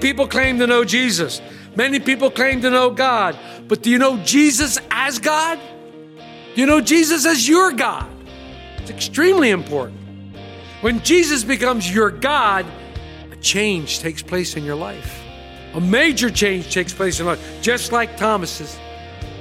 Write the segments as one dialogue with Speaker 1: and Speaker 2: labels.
Speaker 1: People claim to know Jesus. Many people claim to know God. But do you know Jesus as God? Do you know Jesus as your God? It's extremely important. When Jesus becomes your God, a change takes place in your life. A major change takes place in life, just like Thomas's.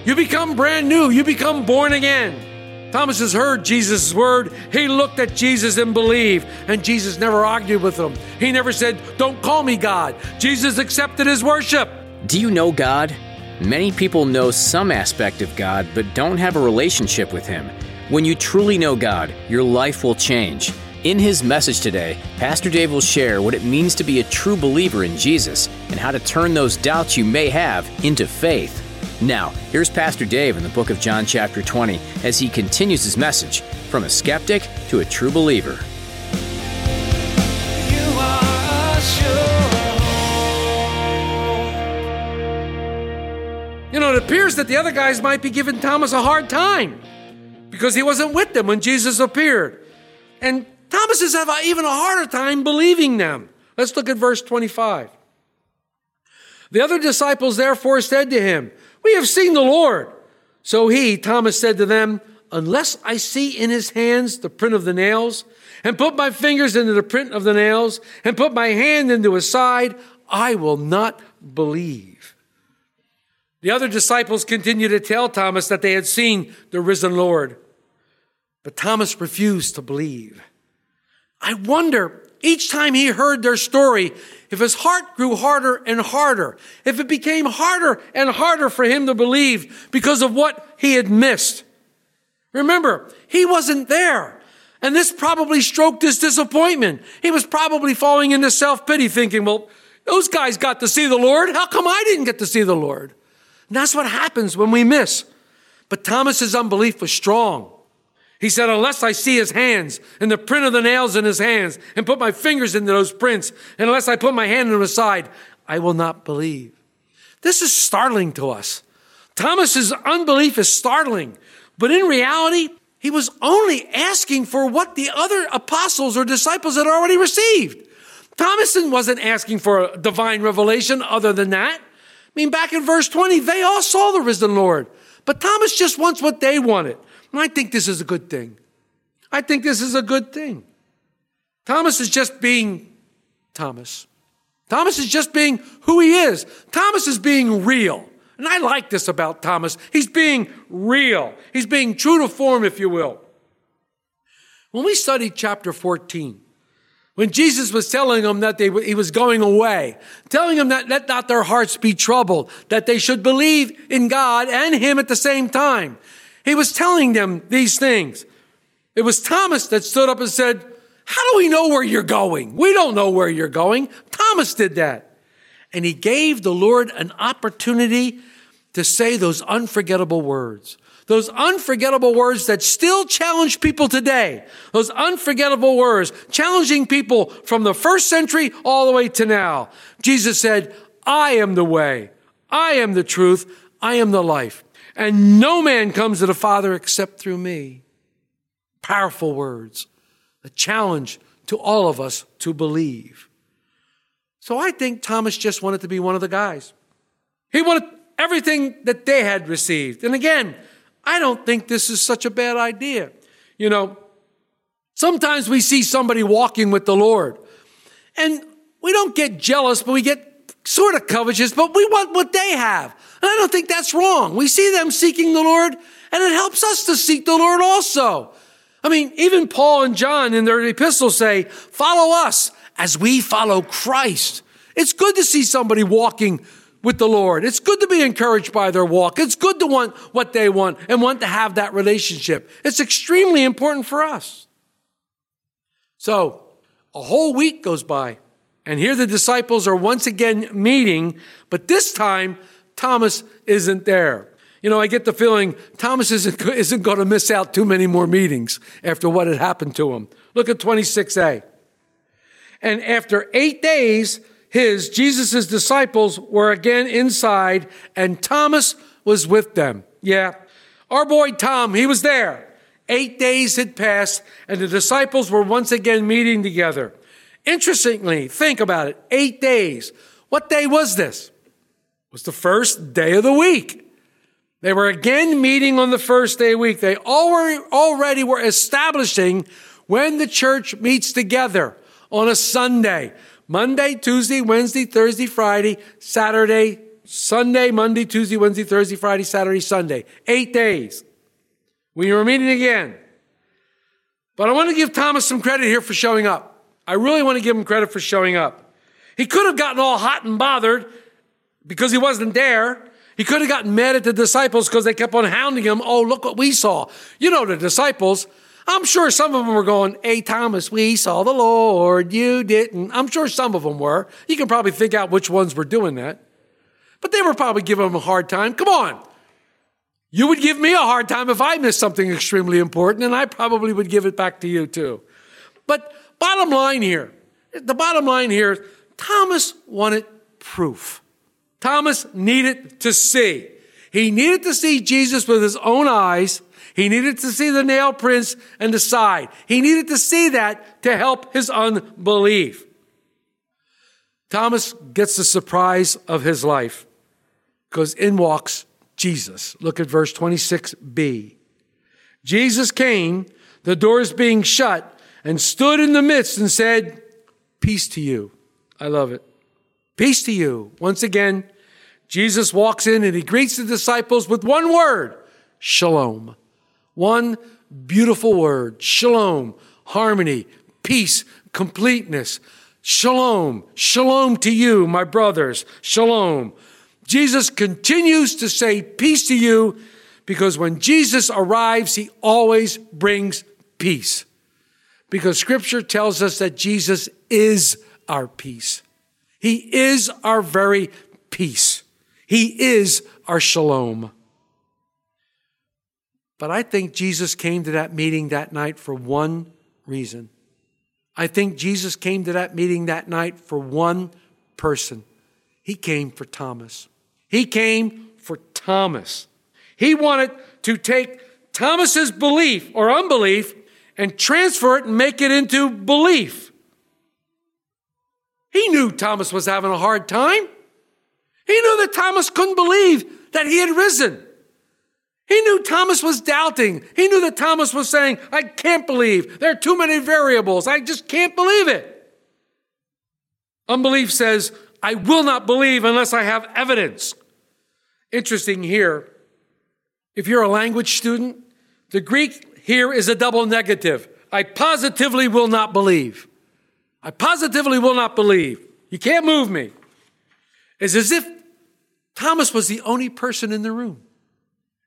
Speaker 1: You become brand new, you become born again. Thomas has heard Jesus' word. He looked at Jesus and believed, and Jesus never argued with him. He never said, Don't call me God. Jesus accepted his worship.
Speaker 2: Do you know God? Many people know some aspect of God but don't have a relationship with Him. When you truly know God, your life will change. In his message today, Pastor Dave will share what it means to be a true believer in Jesus and how to turn those doubts you may have into faith. Now, here's Pastor Dave in the book of John, chapter 20, as he continues his message from a skeptic to a true believer.
Speaker 3: You
Speaker 1: know, it appears that the other guys might be giving Thomas a hard time because he wasn't with them when Jesus appeared. And Thomas is having even a harder time believing them. Let's look at verse 25. The other disciples therefore said to him, We have seen the Lord. So he, Thomas, said to them, Unless I see in his hands the print of the nails, and put my fingers into the print of the nails, and put my hand into his side, I will not believe. The other disciples continued to tell Thomas that they had seen the risen Lord. But Thomas refused to believe. I wonder each time he heard their story if his heart grew harder and harder, if it became harder and harder for him to believe because of what he had missed. Remember, he wasn't there. And this probably stroked his disappointment. He was probably falling into self pity, thinking, well, those guys got to see the Lord. How come I didn't get to see the Lord? And that's what happens when we miss. But Thomas's unbelief was strong. He said, unless I see his hands and the print of the nails in his hands and put my fingers into those prints, and unless I put my hand in his side, I will not believe. This is startling to us. Thomas's unbelief is startling, but in reality, he was only asking for what the other apostles or disciples had already received. Thomas wasn't asking for a divine revelation other than that. I mean, back in verse 20, they all saw the risen Lord, but Thomas just wants what they wanted. And I think this is a good thing. I think this is a good thing. Thomas is just being Thomas. Thomas is just being who he is. Thomas is being real. And I like this about Thomas. He's being real. He's being true to form, if you will. When we studied chapter 14, when Jesus was telling them that they, he was going away, telling them that let not their hearts be troubled, that they should believe in God and him at the same time. He was telling them these things. It was Thomas that stood up and said, how do we know where you're going? We don't know where you're going. Thomas did that. And he gave the Lord an opportunity to say those unforgettable words. Those unforgettable words that still challenge people today. Those unforgettable words challenging people from the first century all the way to now. Jesus said, I am the way. I am the truth. I am the life. And no man comes to the Father except through me. Powerful words. A challenge to all of us to believe. So I think Thomas just wanted to be one of the guys. He wanted everything that they had received. And again, I don't think this is such a bad idea. You know, sometimes we see somebody walking with the Lord and we don't get jealous, but we get sort of covetous, but we want what they have. And I don't think that's wrong. We see them seeking the Lord and it helps us to seek the Lord also. I mean, even Paul and John in their epistles say, follow us as we follow Christ. It's good to see somebody walking with the Lord. It's good to be encouraged by their walk. It's good to want what they want and want to have that relationship. It's extremely important for us. So a whole week goes by, and here the disciples are once again meeting, but this time Thomas isn't there. You know, I get the feeling Thomas isn't, isn't going to miss out too many more meetings after what had happened to him. Look at 26a. And after eight days, his, Jesus' disciples were again inside, and Thomas was with them. Yeah. Our boy Tom, he was there. Eight days had passed, and the disciples were once again meeting together. Interestingly, think about it. Eight days. What day was this? It was the first day of the week. They were again meeting on the first day of week. They already were establishing when the church meets together on a Sunday. Monday, Tuesday, Wednesday, Thursday, Friday, Saturday, Sunday, Monday, Tuesday, Wednesday, Thursday, Friday, Saturday, Sunday. Eight days. We were meeting again. But I want to give Thomas some credit here for showing up. I really want to give him credit for showing up. He could have gotten all hot and bothered because he wasn't there. He could have gotten mad at the disciples because they kept on hounding him. Oh, look what we saw. You know, the disciples, I'm sure some of them were going, Hey, Thomas, we saw the Lord. You didn't. I'm sure some of them were. You can probably think out which ones were doing that. But they were probably giving him a hard time. Come on. You would give me a hard time if I missed something extremely important, and I probably would give it back to you too. But bottom line here, the bottom line here, Thomas wanted proof. Thomas needed to see. He needed to see Jesus with his own eyes. He needed to see the nail prints and the side. He needed to see that to help his unbelief. Thomas gets the surprise of his life because in walks Jesus. Look at verse 26b. Jesus came, the doors being shut, and stood in the midst and said, Peace to you. I love it. Peace to you. Once again, Jesus walks in and he greets the disciples with one word shalom. One beautiful word shalom, harmony, peace, completeness. Shalom, shalom to you, my brothers. Shalom. Jesus continues to say peace to you because when Jesus arrives, he always brings peace. Because scripture tells us that Jesus is our peace. He is our very peace. He is our shalom. But I think Jesus came to that meeting that night for one reason. I think Jesus came to that meeting that night for one person. He came for Thomas. He came for Thomas. He wanted to take Thomas's belief or unbelief and transfer it and make it into belief. He knew Thomas was having a hard time. He knew that Thomas couldn't believe that he had risen. He knew Thomas was doubting. He knew that Thomas was saying, I can't believe. There are too many variables. I just can't believe it. Unbelief says, I will not believe unless I have evidence. Interesting here, if you're a language student, the Greek here is a double negative. I positively will not believe. I positively will not believe. You can't move me. It's as if Thomas was the only person in the room.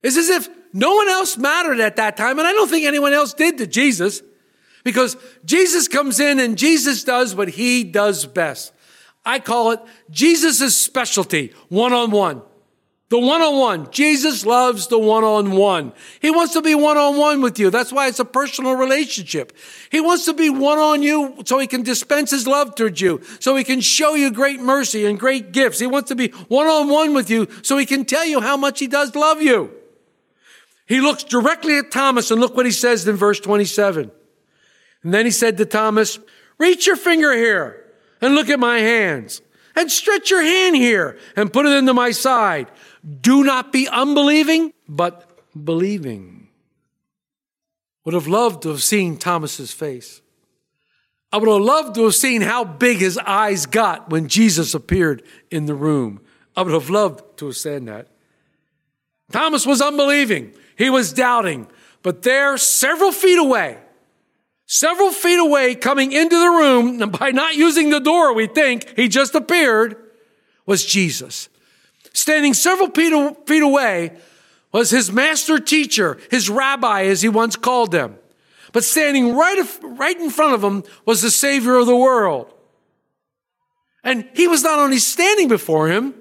Speaker 1: It's as if no one else mattered at that time, and I don't think anyone else did to Jesus, because Jesus comes in and Jesus does what he does best. I call it Jesus' specialty, one on one. The one on one. Jesus loves the one on one. He wants to be one on one with you. That's why it's a personal relationship. He wants to be one on you so he can dispense his love towards you, so he can show you great mercy and great gifts. He wants to be one on one with you so he can tell you how much he does love you. He looks directly at Thomas and look what he says in verse 27. And then he said to Thomas, reach your finger here and look at my hands and stretch your hand here and put it into my side. Do not be unbelieving, but believing. Would have loved to have seen Thomas's face. I would have loved to have seen how big his eyes got when Jesus appeared in the room. I would have loved to have seen that. Thomas was unbelieving. He was doubting. But there, several feet away, several feet away, coming into the room, and by not using the door, we think he just appeared, was Jesus. Standing several feet away was his master teacher, his rabbi, as he once called him. But standing right, right in front of him was the Savior of the world. And he was not only standing before him,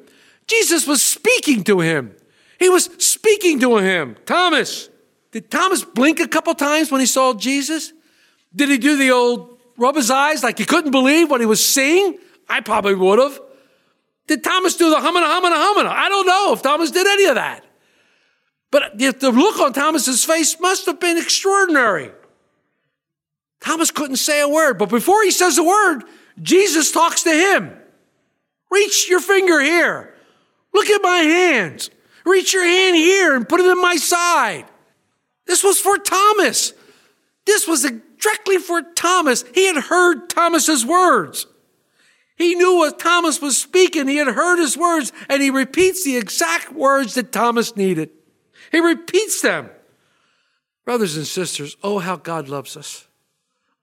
Speaker 1: Jesus was speaking to him. He was speaking to him. Thomas. Did Thomas blink a couple times when he saw Jesus? Did he do the old rub his eyes like he couldn't believe what he was seeing? I probably would have. Did Thomas do the humana, humana, humana? I don't know if Thomas did any of that. But the look on Thomas's face must have been extraordinary. Thomas couldn't say a word, but before he says a word, Jesus talks to him. Reach your finger here. Look at my hands. Reach your hand here and put it in my side. This was for Thomas. This was directly for Thomas. He had heard Thomas's words. He knew what Thomas was speaking. He had heard his words and he repeats the exact words that Thomas needed. He repeats them. Brothers and sisters, oh, how God loves us.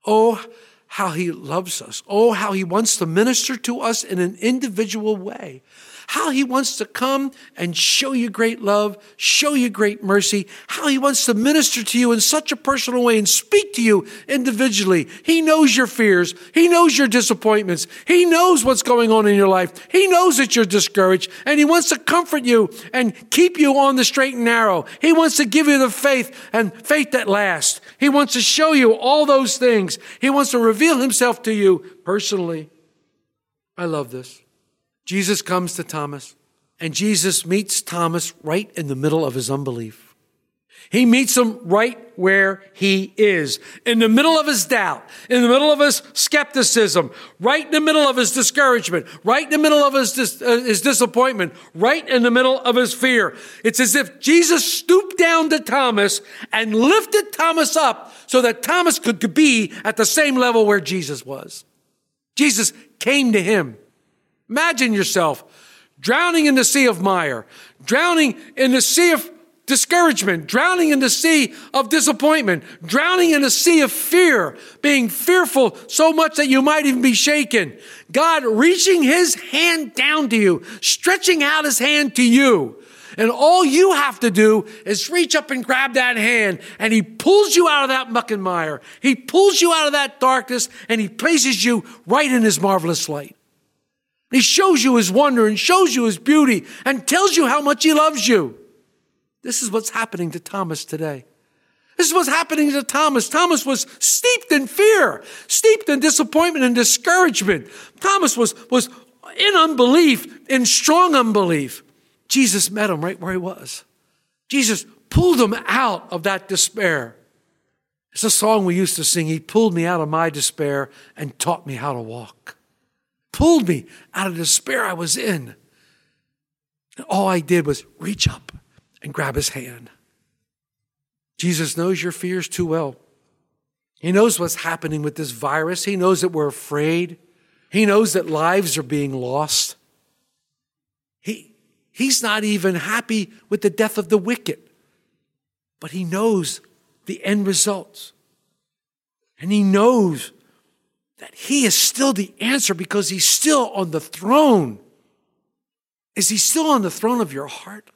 Speaker 1: Oh, how he loves us. Oh, how he wants to minister to us in an individual way how he wants to come and show you great love, show you great mercy, how he wants to minister to you in such a personal way and speak to you individually. He knows your fears. He knows your disappointments. He knows what's going on in your life. He knows that you're discouraged and he wants to comfort you and keep you on the straight and narrow. He wants to give you the faith and faith that lasts. He wants to show you all those things. He wants to reveal himself to you personally. I love this. Jesus comes to Thomas, and Jesus meets Thomas right in the middle of his unbelief. He meets him right where he is, in the middle of his doubt, in the middle of his skepticism, right in the middle of his discouragement, right in the middle of his, dis- uh, his disappointment, right in the middle of his fear. It's as if Jesus stooped down to Thomas and lifted Thomas up so that Thomas could be at the same level where Jesus was. Jesus came to him. Imagine yourself drowning in the sea of mire, drowning in the sea of discouragement, drowning in the sea of disappointment, drowning in the sea of fear, being fearful so much that you might even be shaken. God reaching his hand down to you, stretching out his hand to you. And all you have to do is reach up and grab that hand, and he pulls you out of that muck and mire. He pulls you out of that darkness, and he places you right in his marvelous light. He shows you his wonder and shows you his beauty and tells you how much he loves you. This is what's happening to Thomas today. This is what's happening to Thomas. Thomas was steeped in fear, steeped in disappointment and discouragement. Thomas was, was in unbelief, in strong unbelief. Jesus met him right where he was. Jesus pulled him out of that despair. It's a song we used to sing. He pulled me out of my despair and taught me how to walk pulled me out of despair I was in. And all I did was reach up and grab his hand. Jesus knows your fears too well. He knows what's happening with this virus. He knows that we're afraid. He knows that lives are being lost. He, he's not even happy with the death of the wicked, but he knows the end results. And he knows that He is still the answer because He's still on the throne. Is He still on the throne of your heart?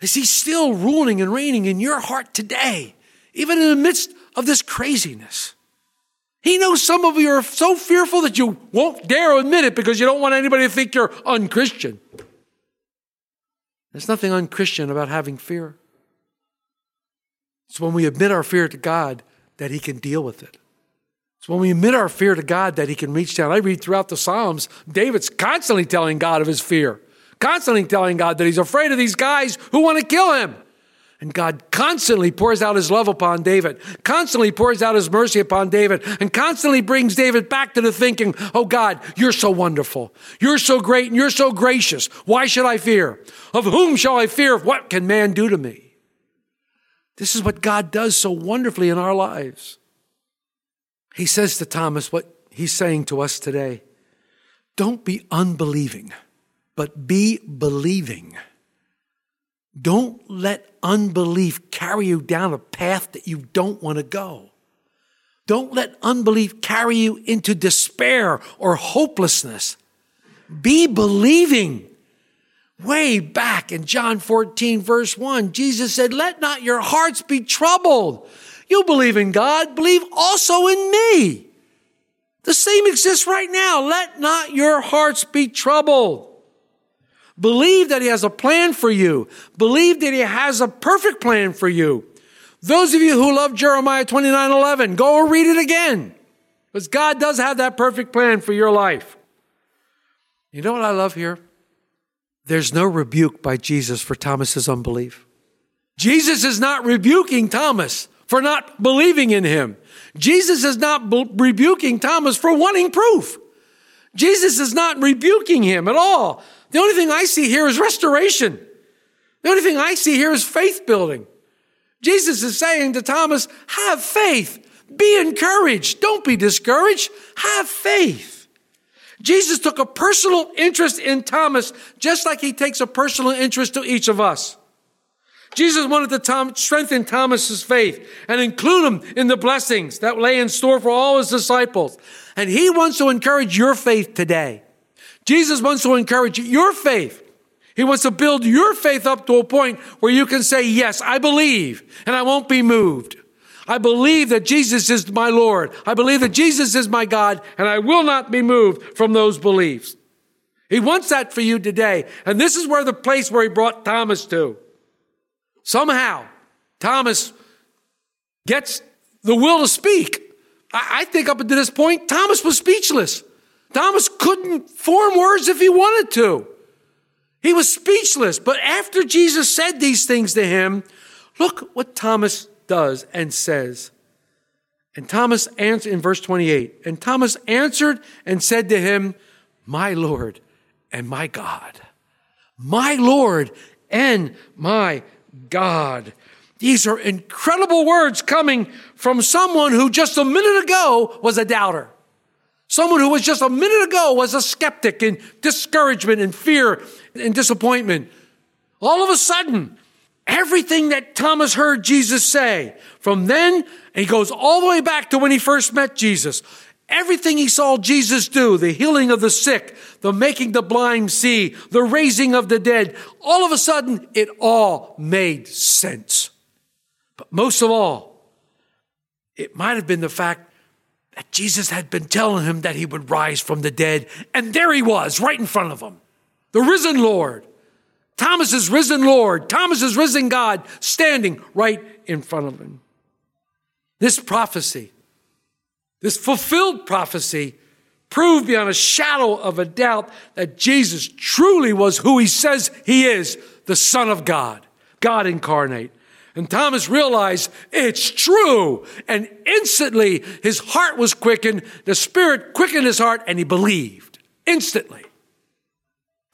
Speaker 1: Is He still ruling and reigning in your heart today, even in the midst of this craziness? He knows some of you are so fearful that you won't dare admit it because you don't want anybody to think you're unchristian. There's nothing unchristian about having fear. It's when we admit our fear to God that He can deal with it. So when we admit our fear to God that He can reach down, I read throughout the Psalms, David's constantly telling God of his fear, constantly telling God that he's afraid of these guys who want to kill him. And God constantly pours out his love upon David, constantly pours out his mercy upon David, and constantly brings David back to the thinking, oh God, you're so wonderful. You're so great and you're so gracious. Why should I fear? Of whom shall I fear? What can man do to me? This is what God does so wonderfully in our lives. He says to Thomas what he's saying to us today don't be unbelieving, but be believing. Don't let unbelief carry you down a path that you don't want to go. Don't let unbelief carry you into despair or hopelessness. Be believing. Way back in John 14, verse 1, Jesus said, Let not your hearts be troubled. You believe in God, believe also in me. The same exists right now. Let not your hearts be troubled. Believe that He has a plan for you. Believe that He has a perfect plan for you. Those of you who love Jeremiah 29 11, go read it again. Because God does have that perfect plan for your life. You know what I love here? There's no rebuke by Jesus for Thomas's unbelief. Jesus is not rebuking Thomas for not believing in him. Jesus is not bu- rebuking Thomas for wanting proof. Jesus is not rebuking him at all. The only thing I see here is restoration. The only thing I see here is faith building. Jesus is saying to Thomas, have faith. Be encouraged. Don't be discouraged. Have faith. Jesus took a personal interest in Thomas, just like he takes a personal interest to each of us. Jesus wanted to Tom, strengthen Thomas's faith and include him in the blessings that lay in store for all his disciples. And he wants to encourage your faith today. Jesus wants to encourage your faith. He wants to build your faith up to a point where you can say, yes, I believe and I won't be moved. I believe that Jesus is my Lord. I believe that Jesus is my God and I will not be moved from those beliefs. He wants that for you today. And this is where the place where he brought Thomas to. Somehow, Thomas gets the will to speak. I, I think up until this point, Thomas was speechless. Thomas couldn't form words if he wanted to. He was speechless. But after Jesus said these things to him, look what Thomas does and says. And Thomas answered in verse 28 and Thomas answered and said to him, My Lord and my God. My Lord and my God. These are incredible words coming from someone who just a minute ago was a doubter. Someone who was just a minute ago was a skeptic in discouragement and fear and disappointment. All of a sudden, everything that Thomas heard Jesus say from then, and he goes all the way back to when he first met Jesus. Everything he saw Jesus do, the healing of the sick, the making the blind see, the raising of the dead, all of a sudden it all made sense. But most of all, it might have been the fact that Jesus had been telling him that he would rise from the dead, and there he was, right in front of him. The risen Lord. Thomas's risen Lord, Thomas's risen God, standing right in front of him. This prophecy, this fulfilled prophecy, proved beyond a shadow of a doubt that Jesus truly was who he says he is, the Son of God, God incarnate. And Thomas realized it's true. And instantly his heart was quickened. The Spirit quickened his heart and he believed instantly.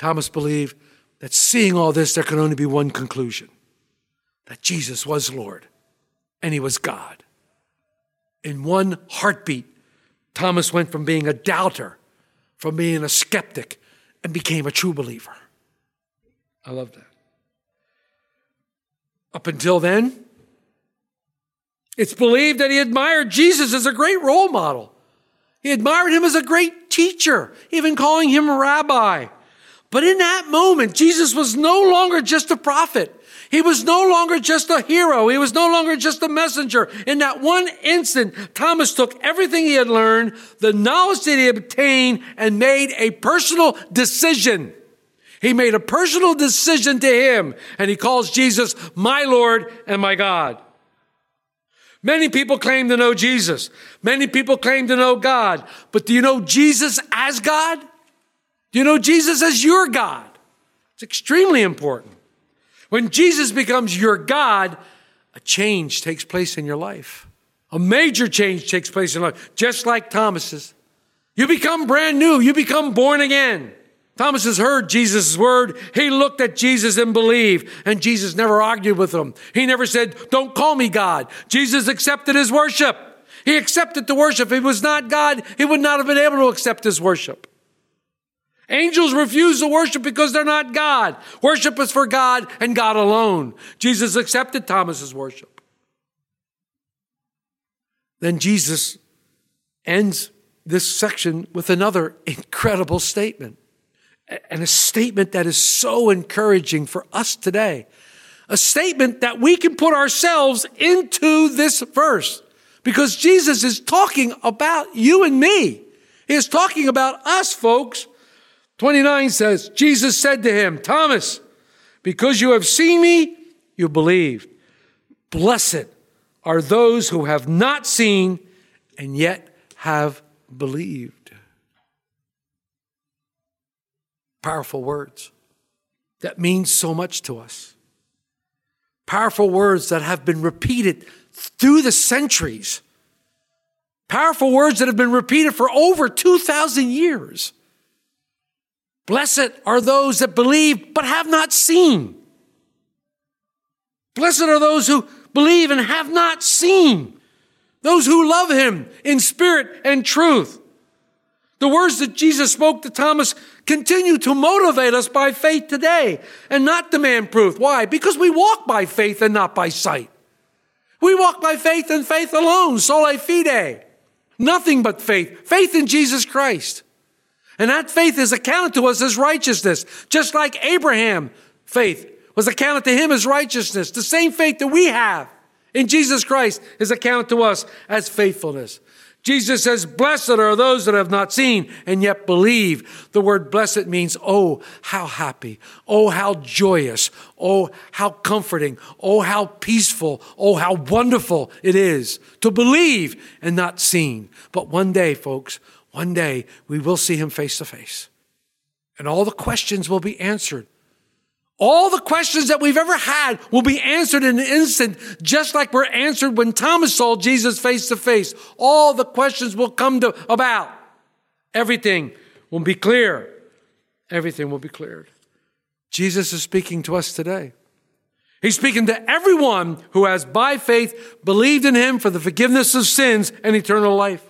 Speaker 1: Thomas believed that seeing all this, there can only be one conclusion that Jesus was Lord and he was God. In one heartbeat, Thomas went from being a doubter, from being a skeptic, and became a true believer. I love that. Up until then, it's believed that he admired Jesus as a great role model. He admired him as a great teacher, even calling him rabbi. But in that moment, Jesus was no longer just a prophet. He was no longer just a hero. He was no longer just a messenger. In that one instant, Thomas took everything he had learned, the knowledge that he obtained, and made a personal decision. He made a personal decision to him, and he calls Jesus my Lord and my God. Many people claim to know Jesus. Many people claim to know God. But do you know Jesus as God? Do you know Jesus as your God? It's extremely important. When Jesus becomes your God, a change takes place in your life. A major change takes place in life, just like Thomas's. You become brand new. You become born again. Thomas has heard Jesus' word. He looked at Jesus and believed, and Jesus never argued with him. He never said, Don't call me God. Jesus accepted his worship. He accepted the worship. If he was not God, he would not have been able to accept his worship. Angels refuse to worship because they're not God. Worship is for God and God alone. Jesus accepted Thomas's worship. Then Jesus ends this section with another incredible statement. And a statement that is so encouraging for us today. a statement that we can put ourselves into this verse because Jesus is talking about you and me. He is talking about us, folks. 29 says, Jesus said to him, Thomas, because you have seen me, you believed. Blessed are those who have not seen and yet have believed. Powerful words that mean so much to us. Powerful words that have been repeated through the centuries. Powerful words that have been repeated for over 2,000 years. Blessed are those that believe but have not seen. Blessed are those who believe and have not seen. Those who love him in spirit and truth. The words that Jesus spoke to Thomas continue to motivate us by faith today and not demand proof. Why? Because we walk by faith and not by sight. We walk by faith and faith alone, sola fide. Nothing but faith. Faith in Jesus Christ. And that faith is accounted to us as righteousness, just like Abraham faith was accounted to him as righteousness. The same faith that we have in Jesus Christ is accounted to us as faithfulness. Jesus says, Blessed are those that have not seen and yet believe. The word blessed means, oh, how happy. Oh, how joyous. Oh, how comforting. Oh, how peaceful. Oh, how wonderful it is to believe and not seen. But one day, folks, one day we will see him face to face. And all the questions will be answered. All the questions that we've ever had will be answered in an instant, just like were answered when Thomas saw Jesus face to face. All the questions will come to about. Everything will be clear. Everything will be cleared. Jesus is speaking to us today. He's speaking to everyone who has by faith believed in him for the forgiveness of sins and eternal life.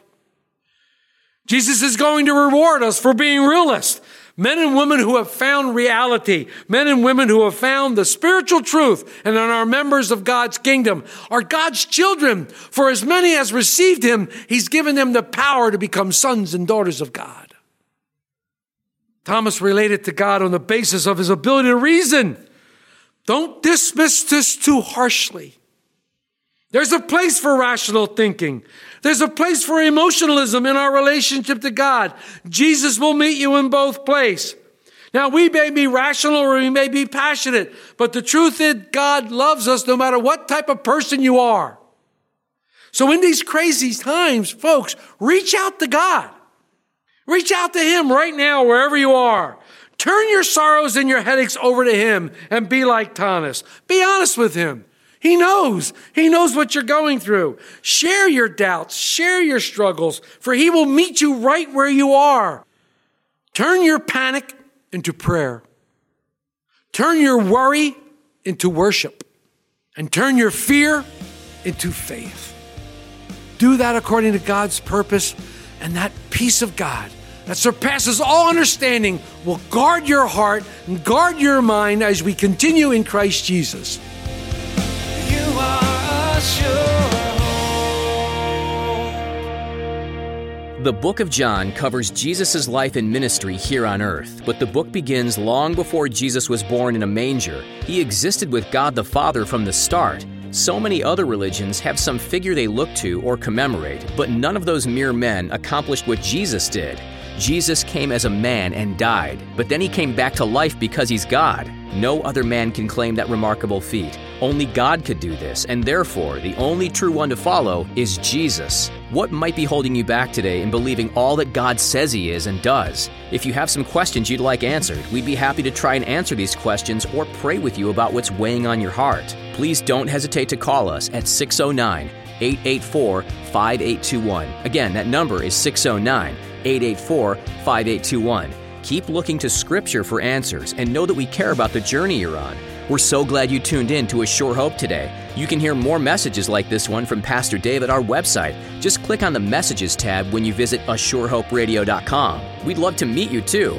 Speaker 1: Jesus is going to reward us for being realists. Men and women who have found reality, men and women who have found the spiritual truth and are members of God's kingdom, are God's children. For as many as received him, he's given them the power to become sons and daughters of God. Thomas related to God on the basis of his ability to reason. Don't dismiss this too harshly. There's a place for rational thinking. There's a place for emotionalism in our relationship to God. Jesus will meet you in both places. Now, we may be rational or we may be passionate, but the truth is God loves us no matter what type of person you are. So in these crazy times, folks, reach out to God. Reach out to Him right now, wherever you are. Turn your sorrows and your headaches over to Him and be like Thomas. Be honest with Him. He knows. He knows what you're going through. Share your doubts, share your struggles, for He will meet you right where you are. Turn your panic into prayer. Turn your worry into worship. And turn your fear into faith. Do that according to God's purpose, and that peace of God that surpasses all understanding will guard your heart and guard your mind as we continue in Christ Jesus.
Speaker 2: The book of John covers Jesus' life and ministry here on earth, but the book begins long before Jesus was born in a manger. He existed with God the Father from the start. So many other religions have some figure they look to or commemorate, but none of those mere men accomplished what Jesus did. Jesus came as a man and died, but then he came back to life because he's God. No other man can claim that remarkable feat. Only God could do this, and therefore, the only true one to follow is Jesus. What might be holding you back today in believing all that God says He is and does? If you have some questions you'd like answered, we'd be happy to try and answer these questions or pray with you about what's weighing on your heart. Please don't hesitate to call us at 609 884 5821. Again, that number is 609 884 5821. Keep looking to Scripture for answers and know that we care about the journey you're on. We're so glad you tuned in to A Sure Hope today. You can hear more messages like this one from Pastor Dave at our website. Just click on the Messages tab when you visit ASureHopeRadio.com. We'd love to meet you too.